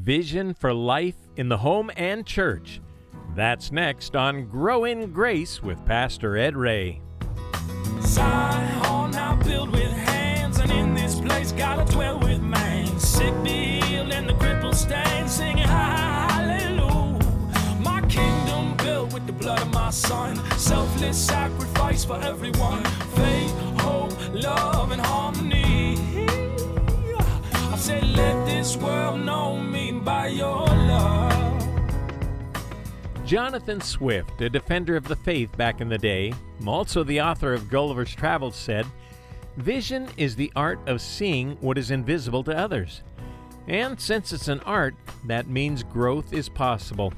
Vision for Life in the Home and Church. That's next on Grow in Grace with Pastor Ed Ray. Zion with hands, and in this place dwell with man. Sick be healed and the stand, singing hallelujah. My kingdom built with the blood of my son, selfless sacrifice for everyone. Faith, hope, love, and harmony. Said, let this world know me by your love. Jonathan Swift, a defender of the faith back in the day, also the author of Gulliver's Travels, said, Vision is the art of seeing what is invisible to others. And since it's an art, that means growth is possible.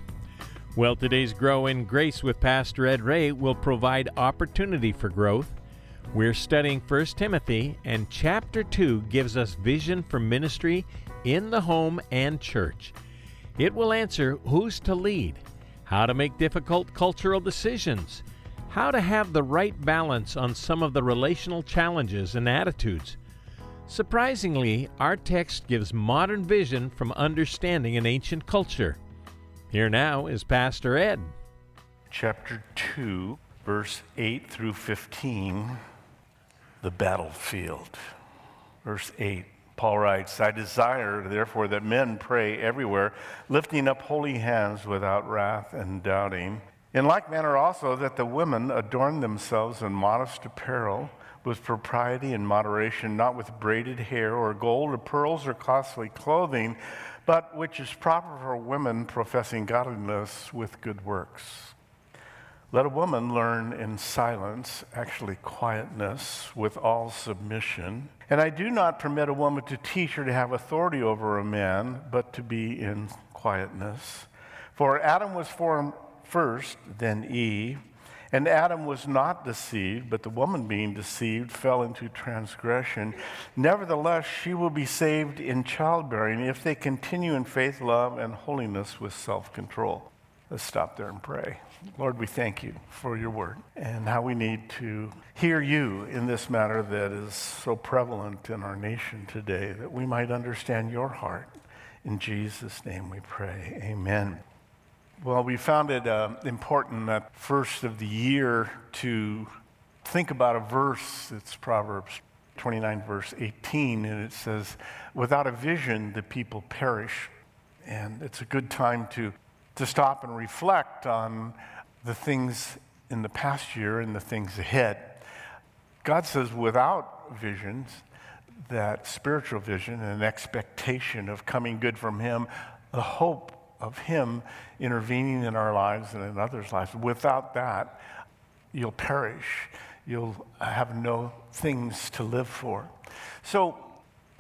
Well, today's Grow in Grace with Pastor Ed Ray will provide opportunity for growth. We're studying 1 Timothy, and chapter 2 gives us vision for ministry in the home and church. It will answer who's to lead how to make difficult cultural decisions, how to have the right balance on some of the relational challenges and attitudes. Surprisingly, our text gives modern vision from understanding an ancient culture. Here now is Pastor Ed. Chapter 2, verse 8 through 15, the battlefield. Verse 8 Paul writes, I desire, therefore, that men pray everywhere, lifting up holy hands without wrath and doubting. In like manner also, that the women adorn themselves in modest apparel, with propriety and moderation, not with braided hair or gold or pearls or costly clothing, but which is proper for women professing godliness with good works. Let a woman learn in silence, actually quietness, with all submission. And I do not permit a woman to teach or to have authority over a man, but to be in quietness. For Adam was formed first, then Eve. And Adam was not deceived, but the woman being deceived fell into transgression. Nevertheless, she will be saved in childbearing if they continue in faith, love, and holiness with self control. Let's stop there and pray. Lord, we thank you for your word and how we need to hear you in this matter that is so prevalent in our nation today, that we might understand your heart. In Jesus' name we pray. Amen. Well, we found it uh, important at first of the year to think about a verse. It's Proverbs 29, verse 18, and it says, Without a vision, the people perish. And it's a good time to, to stop and reflect on the things in the past year and the things ahead. God says, without visions, that spiritual vision and an expectation of coming good from Him, the hope of Him intervening in our lives and in others' lives, without that, you'll perish. You'll have no things to live for. So,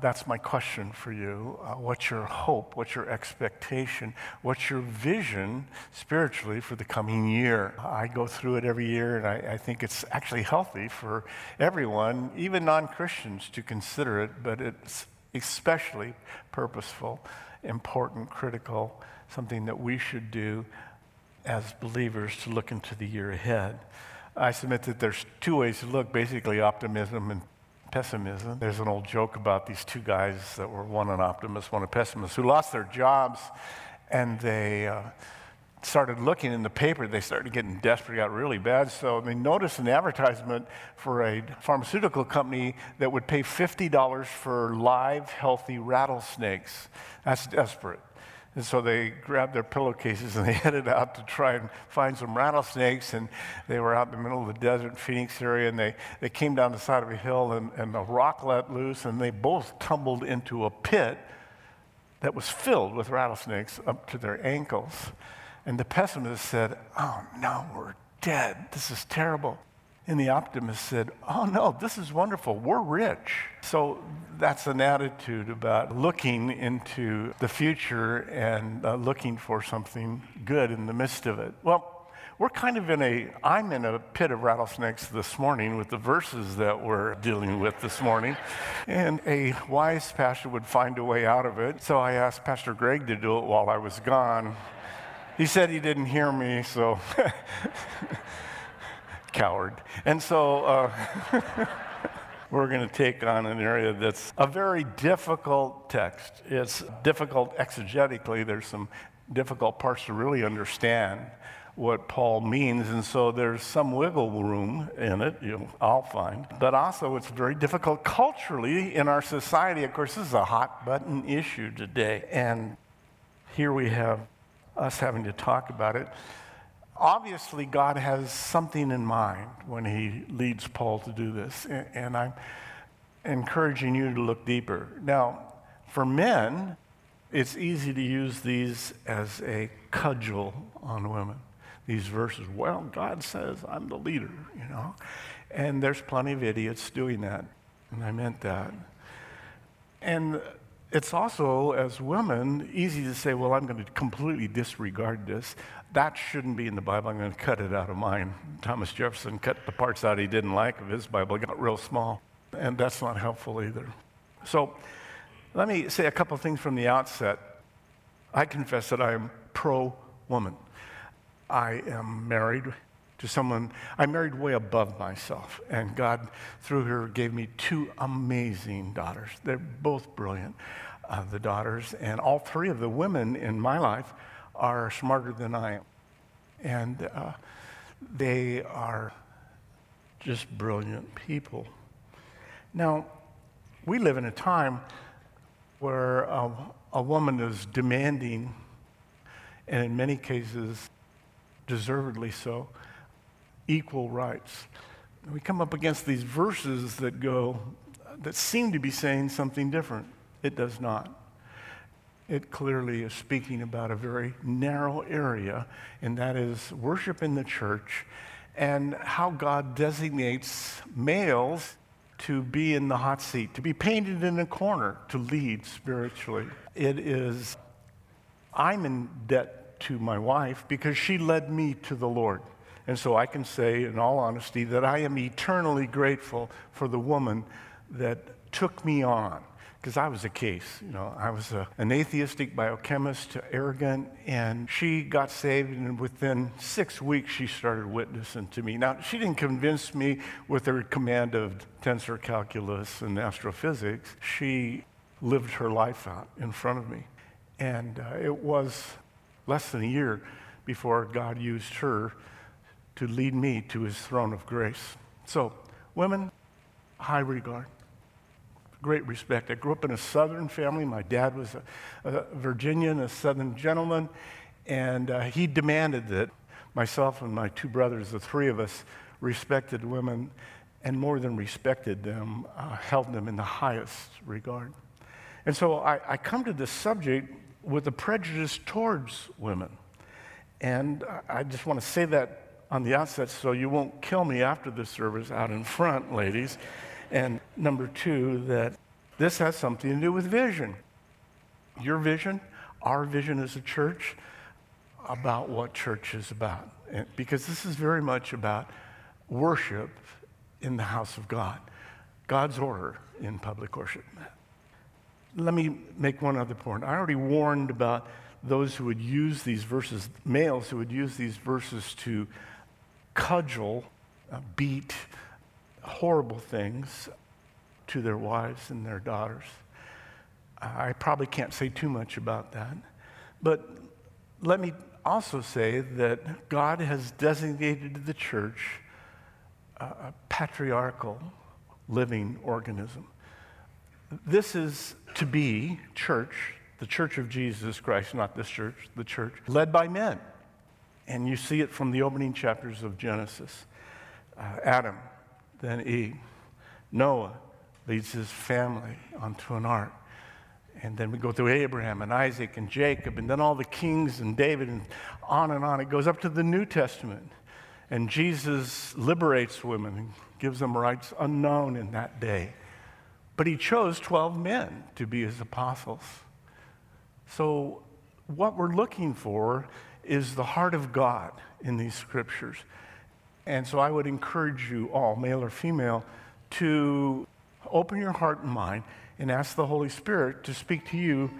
that's my question for you. Uh, what's your hope? What's your expectation? What's your vision spiritually for the coming year? I go through it every year, and I, I think it's actually healthy for everyone, even non Christians, to consider it, but it's especially purposeful, important, critical, something that we should do as believers to look into the year ahead. I submit that there's two ways to look basically, optimism and pessimism. There's an old joke about these two guys that were one an optimist, one a pessimist, who lost their jobs and they uh, started looking in the paper. They started getting desperate, got really bad. So they noticed an advertisement for a pharmaceutical company that would pay $50 for live, healthy rattlesnakes. That's desperate. And so they grabbed their pillowcases and they headed out to try and find some rattlesnakes. And they were out in the middle of the desert, Phoenix area, and they, they came down the side of a hill and, and a rock let loose, and they both tumbled into a pit that was filled with rattlesnakes up to their ankles. And the pessimist said, Oh, no, we're dead. This is terrible. And the optimist said, Oh, no, this is wonderful. We're rich. So that's an attitude about looking into the future and uh, looking for something good in the midst of it. Well, we're kind of in a, I'm in a pit of rattlesnakes this morning with the verses that we're dealing with this morning. And a wise pastor would find a way out of it. So I asked Pastor Greg to do it while I was gone. He said he didn't hear me, so. coward. And so, uh, we're going to take on an area that's a very difficult text. It's difficult exegetically, there's some difficult parts to really understand what Paul means, and so there's some wiggle room in it, you know, I'll find. But also, it's very difficult culturally in our society. Of course, this is a hot button issue today, and here we have us having to talk about it. Obviously, God has something in mind when He leads Paul to do this, and I'm encouraging you to look deeper. Now, for men, it's easy to use these as a cudgel on women these verses. Well, God says I'm the leader, you know. And there's plenty of idiots doing that. And I meant that. And it's also, as women, easy to say, well, I'm going to completely disregard this. That shouldn't be in the Bible. I'm going to cut it out of mine. Thomas Jefferson cut the parts out he didn't like of his Bible, it got real small. And that's not helpful either. So let me say a couple things from the outset. I confess that I am pro woman. I am married to someone, I married way above myself. And God, through her, gave me two amazing daughters. They're both brilliant, uh, the daughters. And all three of the women in my life are smarter than I am. And uh, they are just brilliant people. Now, we live in a time where a, a woman is demanding, and in many cases, deservedly so, equal rights. We come up against these verses that go, that seem to be saying something different. It does not. It clearly is speaking about a very narrow area, and that is worship in the church and how God designates males to be in the hot seat, to be painted in a corner, to lead spiritually. It is, I'm in debt to my wife because she led me to the Lord. And so I can say, in all honesty, that I am eternally grateful for the woman that took me on. Because I was a case, you know, I was a, an atheistic biochemist, arrogant, and she got saved, and within six weeks she started witnessing to me. Now, she didn't convince me with her command of tensor calculus and astrophysics. She lived her life out in front of me. And uh, it was less than a year before God used her to lead me to his throne of grace. So, women, high regard, great respect. I grew up in a southern family. My dad was a, a Virginian, a southern gentleman, and uh, he demanded that myself and my two brothers, the three of us, respected women and more than respected them, uh, held them in the highest regard. And so I, I come to this subject with a prejudice towards women. And I just want to say that on the outset so you won't kill me after the service out in front, ladies. And number two, that this has something to do with vision. Your vision, our vision as a church, about what church is about. And because this is very much about worship in the house of God, God's order in public worship let me make one other point. I already warned about those who would use these verses, males who would use these verses to cudgel, uh, beat horrible things to their wives and their daughters. I probably can't say too much about that. But let me also say that God has designated the church a patriarchal living organism. This is to be church, the church of Jesus Christ, not this church, the church, led by men. And you see it from the opening chapters of Genesis. Uh, Adam, then Eve. Noah leads his family onto an ark. And then we go through Abraham and Isaac and Jacob, and then all the kings and David, and on and on. It goes up to the New Testament. And Jesus liberates women and gives them rights unknown in that day. But he chose 12 men to be his apostles. So, what we're looking for is the heart of God in these scriptures. And so, I would encourage you all, male or female, to open your heart and mind and ask the Holy Spirit to speak to you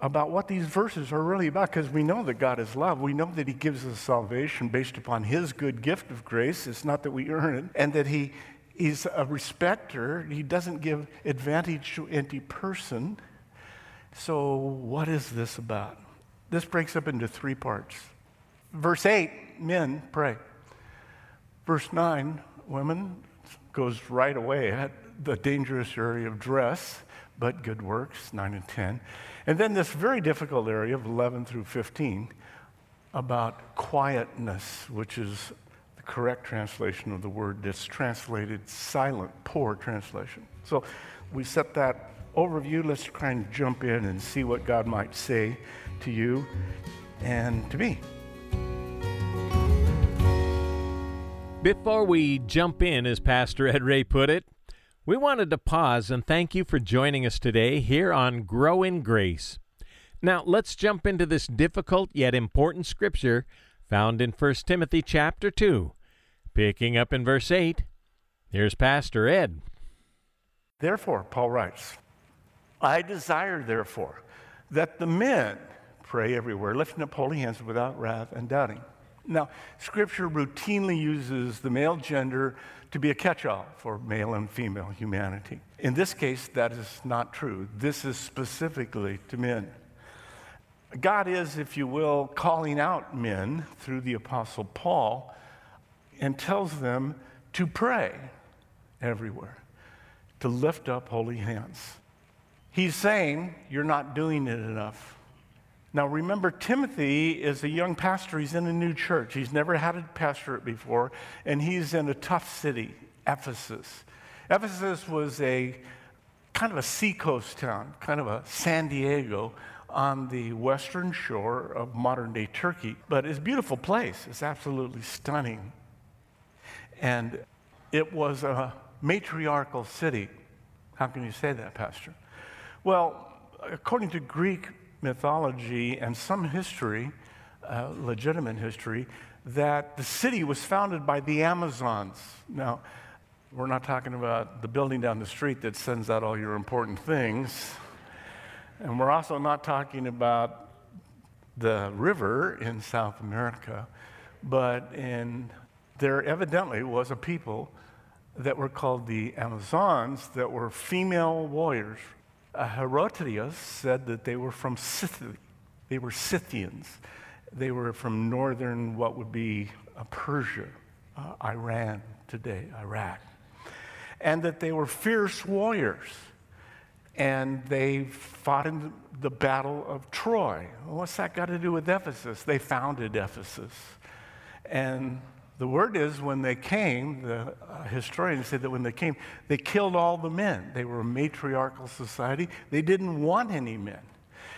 about what these verses are really about because we know that God is love. We know that He gives us salvation based upon His good gift of grace. It's not that we earn it, and that He is a respecter. He doesn't give advantage to any person. So, what is this about? This breaks up into three parts. Verse 8, men pray. Verse 9, women goes right away at the dangerous area of dress, but good works, 9 and 10. And then this very difficult area of 11 through 15 about quietness, which is the correct translation of the word that's translated silent, poor translation. So we set that overview. Let's try and jump in and see what God might say to you and to me. Before we jump in, as Pastor Ed Ray put it, we wanted to pause and thank you for joining us today here on Grow in Grace. Now, let's jump into this difficult yet important scripture found in 1 Timothy chapter 2. Picking up in verse 8, here's Pastor Ed. Therefore, Paul writes, I desire, therefore, that the men pray everywhere, lifting up holy hands without wrath and doubting. Now, Scripture routinely uses the male gender to be a catch all for male and female humanity. In this case, that is not true. This is specifically to men. God is, if you will, calling out men through the Apostle Paul and tells them to pray everywhere, to lift up holy hands. He's saying, You're not doing it enough. Now, remember, Timothy is a young pastor. He's in a new church. He's never had a pastorate before, and he's in a tough city, Ephesus. Ephesus was a kind of a seacoast town, kind of a San Diego on the western shore of modern day Turkey. But it's a beautiful place, it's absolutely stunning. And it was a matriarchal city. How can you say that, Pastor? Well, according to Greek mythology and some history, uh, legitimate history, that the city was founded by the Amazons. Now, we're not talking about the building down the street that sends out all your important things. And we're also not talking about the river in South America, but in, there evidently was a people that were called the Amazons that were female warriors uh, Herodotus said that they were from Scythia. They were Scythians. They were from northern, what would be uh, Persia, uh, Iran today, Iraq. And that they were fierce warriors. And they fought in the Battle of Troy. what's that got to do with Ephesus? They founded Ephesus. And the word is when they came, the uh, historians said that when they came, they killed all the men. They were a matriarchal society. They didn't want any men.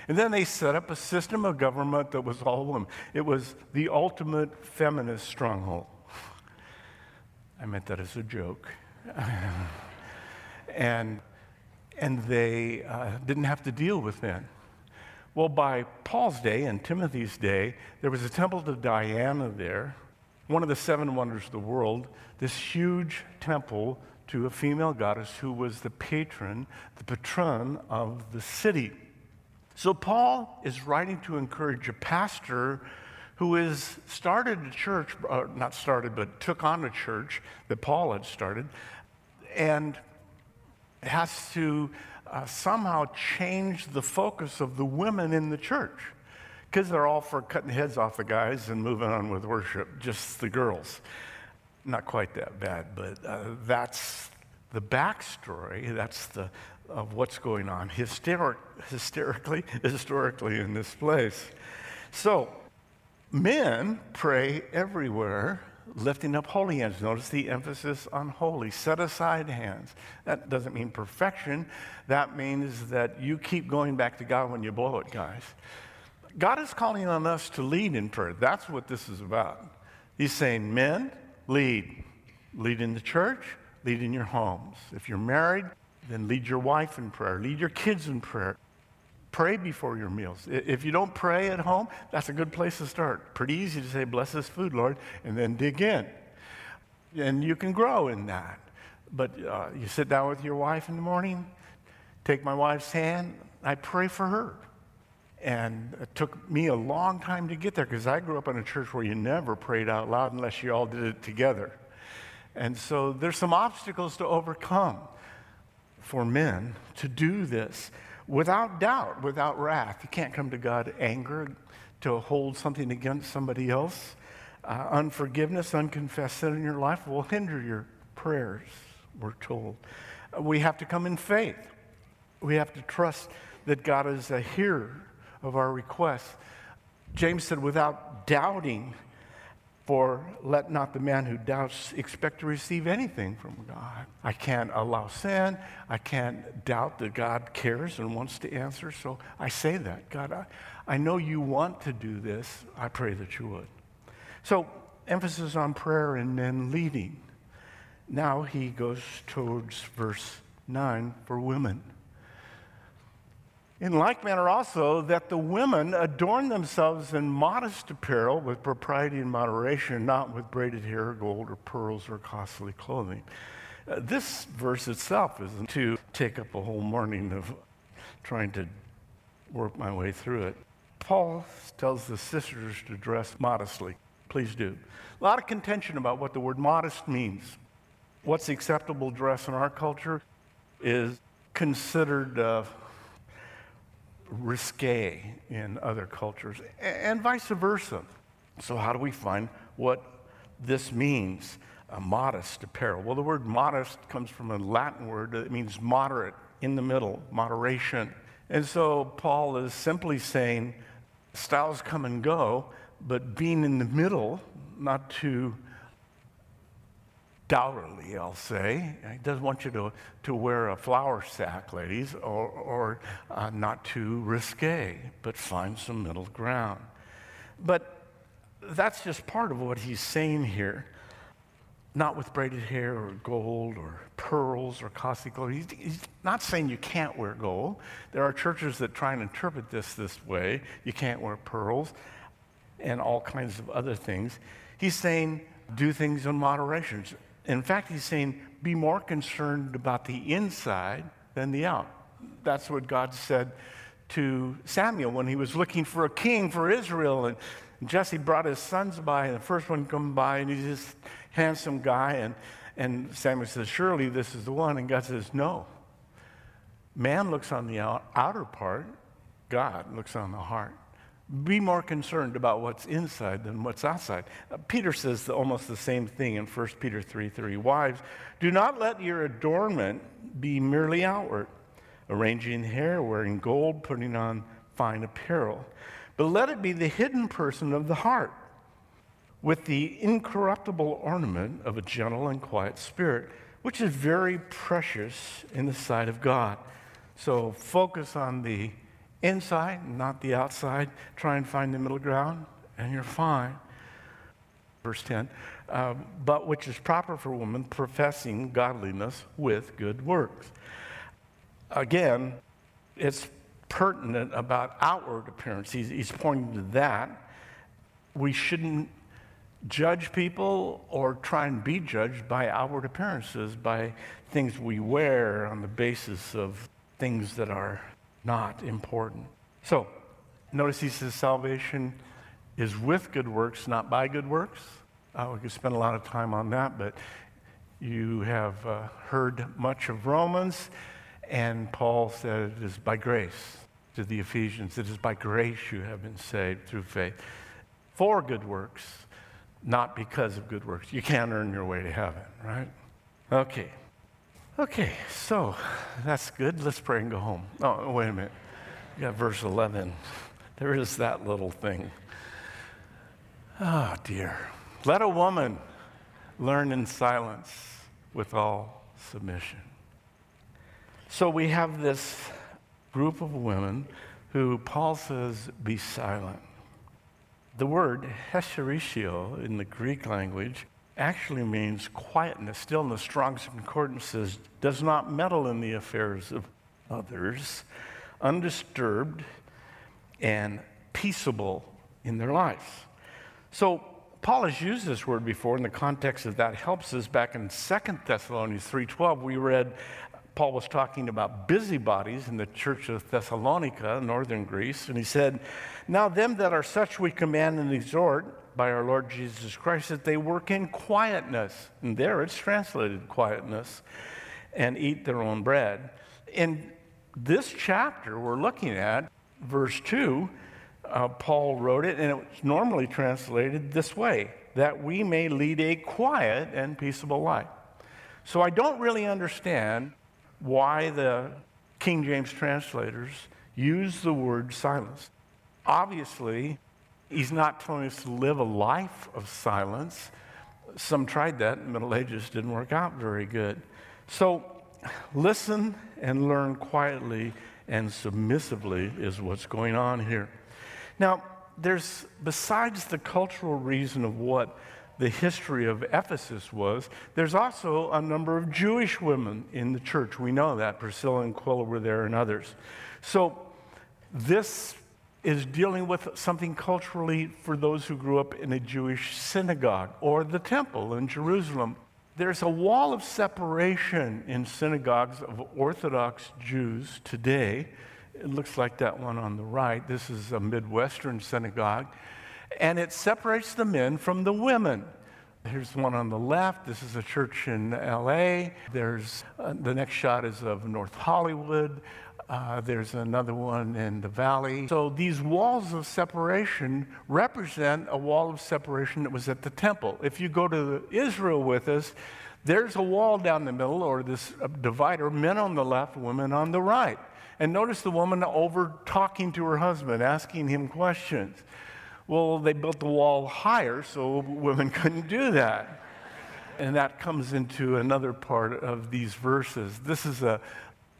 And then they set up a system of government that was all women. It was the ultimate feminist stronghold. I meant that as a joke. and, and they uh, didn't have to deal with men. Well, by Paul's day and Timothy's day, there was a temple to Diana there one of the seven wonders of the world, this huge temple to a female goddess who was the patron, the patron of the city. So Paul is writing to encourage a pastor who has started a church, uh, not started, but took on a church that Paul had started, and has to uh, somehow change the focus of the women in the church because they're all for cutting heads off the guys and moving on with worship, just the girls. Not quite that bad, but uh, that's the backstory. That's the of what's going on hysteric, hysterically, historically in this place. So, men pray everywhere, lifting up holy hands. Notice the emphasis on holy, set aside hands. That doesn't mean perfection. That means that you keep going back to God when you blow it, guys. God is calling on us to lead in prayer. That's what this is about. He's saying, men, lead. Lead in the church, lead in your homes. If you're married, then lead your wife in prayer, lead your kids in prayer. Pray before your meals. If you don't pray at home, that's a good place to start. Pretty easy to say, Bless this food, Lord, and then dig in. And you can grow in that. But uh, you sit down with your wife in the morning, take my wife's hand, I pray for her. And it took me a long time to get there because I grew up in a church where you never prayed out loud unless you all did it together. And so there's some obstacles to overcome for men to do this without doubt, without wrath. You can't come to God anger to hold something against somebody else. Uh, unforgiveness, unconfessed sin in your life will hinder your prayers, we're told. We have to come in faith. We have to trust that God is a hearer of our requests. James said, without doubting, for let not the man who doubts expect to receive anything from God. I can't allow sin. I can't doubt that God cares and wants to answer. So I say that. God, I, I know you want to do this. I pray that you would. So, emphasis on prayer and then leading. Now he goes towards verse 9 for women. In like manner, also, that the women adorn themselves in modest apparel with propriety and moderation, not with braided hair, gold, or pearls, or costly clothing. Uh, this verse itself isn't to take up a whole morning of trying to work my way through it. Paul tells the sisters to dress modestly. Please do. A lot of contention about what the word modest means. What's acceptable dress in our culture is considered. Uh, risque in other cultures, and vice versa. So, how do we find what this means? A modest apparel. Well, the word modest comes from a Latin word that means moderate, in the middle, moderation. And so, Paul is simply saying styles come and go, but being in the middle, not too dourly, I'll say. He doesn't want you to, to wear a flour sack, ladies, or, or uh, not too risque, but find some middle ground. But that's just part of what he's saying here. Not with braided hair or gold or pearls or costly clothes. He's, he's not saying you can't wear gold. There are churches that try and interpret this this way. You can't wear pearls and all kinds of other things. He's saying do things in moderation. In fact, he's saying, be more concerned about the inside than the out. That's what God said to Samuel when he was looking for a king for Israel. And Jesse brought his sons by, and the first one come by, and he's this handsome guy. And, and Samuel says, Surely this is the one. And God says, No. Man looks on the outer part, God looks on the heart be more concerned about what's inside than what's outside. Uh, Peter says almost the same thing in 1 Peter 3 3. Wives, do not let your adornment be merely outward, arranging hair, wearing gold, putting on fine apparel, but let it be the hidden person of the heart, with the incorruptible ornament of a gentle and quiet spirit, which is very precious in the sight of God. So focus on the inside, not the outside. Try and find the middle ground, and you're fine. Verse 10 uh, but which is proper for women professing godliness with good works. Again, it's pertinent about outward appearance. He's, he's pointing to that. We shouldn't judge people or try and be judged by outward appearances, by things we wear on the basis of things that are not important. So, notice he says salvation is with good works, not by good works. Uh, we could spend a lot of time on that, but you have uh, heard much of Romans, and Paul said it is by grace to the Ephesians. It is by grace you have been saved through faith for good works, not because of good works. You can't earn your way to heaven, right? Okay, Okay, so that's good. Let's pray and go home. Oh, wait a minute. You got verse 11. There is that little thing. Oh, dear. Let a woman learn in silence with all submission. So we have this group of women who Paul says, be silent. The word hesheritio in the Greek language actually means quietness. stillness. Strong's Concordance says, does not meddle in the affairs of others, undisturbed and peaceable in their lives. So Paul has used this word before in the context of that helps us back in 2 Thessalonians 3:12 we read Paul was talking about busybodies in the church of Thessalonica, northern Greece, and he said, Now them that are such we command and exhort by our Lord Jesus Christ that they work in quietness. And there it's translated quietness and eat their own bread. In this chapter we're looking at, verse 2, uh, Paul wrote it, and it's normally translated this way that we may lead a quiet and peaceable life. So I don't really understand why the King James translators use the word silence. Obviously, he's not telling us to live a life of silence. Some tried that in the Middle Ages, didn't work out very good. So listen and learn quietly and submissively is what's going on here. Now, there's, besides the cultural reason of what the history of Ephesus was, there's also a number of Jewish women in the church. We know that. Priscilla and Aquila were there and others. So, this is dealing with something culturally for those who grew up in a Jewish synagogue or the temple in Jerusalem. There's a wall of separation in synagogues of Orthodox Jews today. It looks like that one on the right. This is a Midwestern synagogue. And it separates the men from the women. Here's one on the left. This is a church in LA. There's uh, the next shot is of North Hollywood. Uh, there's another one in the valley. So these walls of separation represent a wall of separation that was at the temple. If you go to Israel with us, there's a wall down the middle, or this uh, divider, men on the left, women on the right. And notice the woman over talking to her husband, asking him questions. Well, they built the wall higher so women couldn't do that. And that comes into another part of these verses. This is a,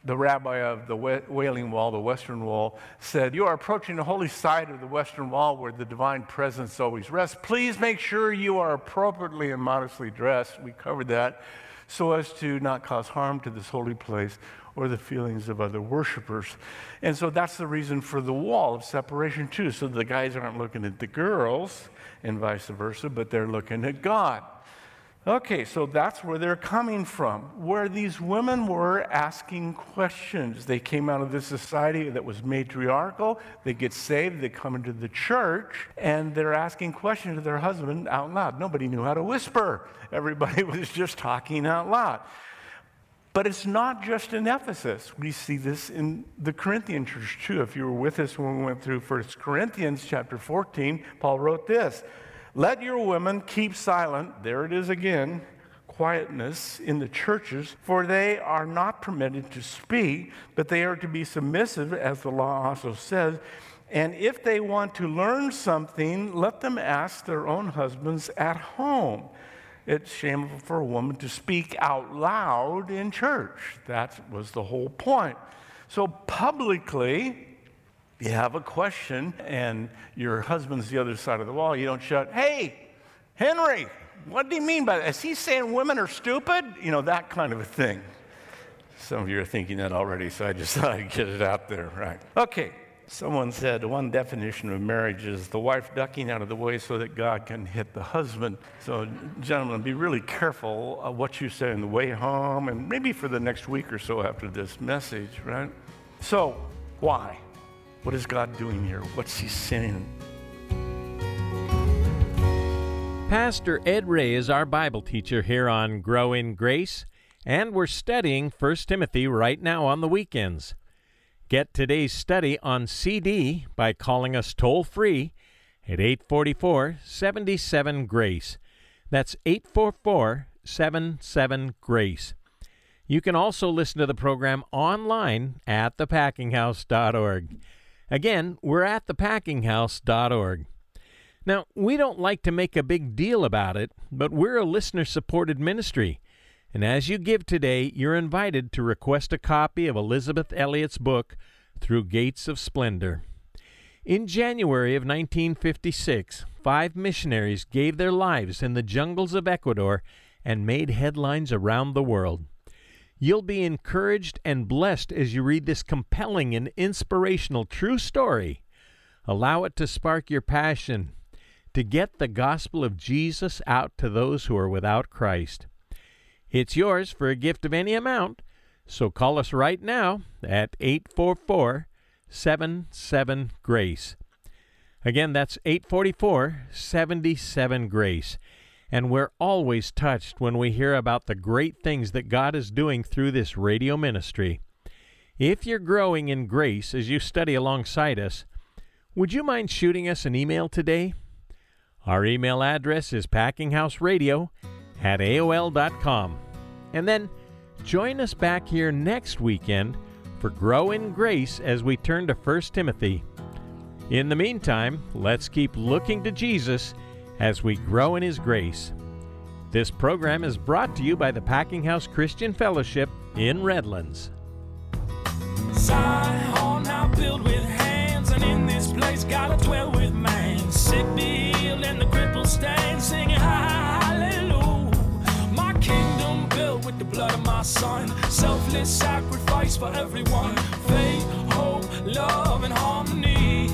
the rabbi of the Wailing Wall, the Western Wall, said, You are approaching the holy side of the Western Wall where the divine presence always rests. Please make sure you are appropriately and modestly dressed. We covered that so as to not cause harm to this holy place or the feelings of other worshipers. And so that's the reason for the wall of separation, too. So the guys aren't looking at the girls and vice versa, but they're looking at God. Okay, so that's where they're coming from, where these women were asking questions. They came out of this society that was matriarchal. They get saved, they come into the church, and they're asking questions to their husband out loud. Nobody knew how to whisper, everybody was just talking out loud. But it's not just in Ephesus. We see this in the Corinthian church too. If you were with us when we went through 1 Corinthians chapter 14, Paul wrote this Let your women keep silent, there it is again, quietness in the churches, for they are not permitted to speak, but they are to be submissive, as the law also says. And if they want to learn something, let them ask their own husbands at home it's shameful for a woman to speak out loud in church. That was the whole point. So, publicly, you have a question and your husband's the other side of the wall, you don't shout, Hey, Henry, what do you mean by that? Is he saying women are stupid? You know, that kind of a thing. Some of you are thinking that already, so I just thought I'd get it out there, right? Okay, Someone said one definition of marriage is the wife ducking out of the way so that God can hit the husband. So, gentlemen, be really careful of what you say on the way home and maybe for the next week or so after this message, right? So, why? What is God doing here? What's He saying? Pastor Ed Ray is our Bible teacher here on Grow in Grace, and we're studying 1 Timothy right now on the weekends. Get today's study on CD by calling us toll free at 844 77 Grace. That's 844 77 Grace. You can also listen to the program online at thepackinghouse.org. Again, we're at thepackinghouse.org. Now, we don't like to make a big deal about it, but we're a listener supported ministry. And as you give today, you're invited to request a copy of Elisabeth Elliot's book, Through Gates of Splendor. In January of 1956, five missionaries gave their lives in the jungles of Ecuador and made headlines around the world. You'll be encouraged and blessed as you read this compelling and inspirational true story. Allow it to spark your passion to get the gospel of Jesus out to those who are without Christ. It's yours for a gift of any amount, so call us right now at 844 77 Grace. Again, that's 844 77 Grace. And we're always touched when we hear about the great things that God is doing through this radio ministry. If you're growing in grace as you study alongside us, would you mind shooting us an email today? Our email address is packinghouseradio at AOL.com. And then join us back here next weekend for Grow in Grace as we turn to 1 Timothy. In the meantime, let's keep looking to Jesus as we grow in His grace. This program is brought to you by the Packing House Christian Fellowship in Redlands. Zion now built with hands, and in this place dwell with man. Sick be healed, and the stand, singing hallelujah. My kingdom built with the blood of my son, selfless sacrifice for everyone. Faith, hope, love, and harmony.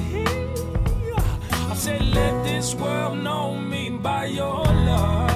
Said, let this world know me by your love.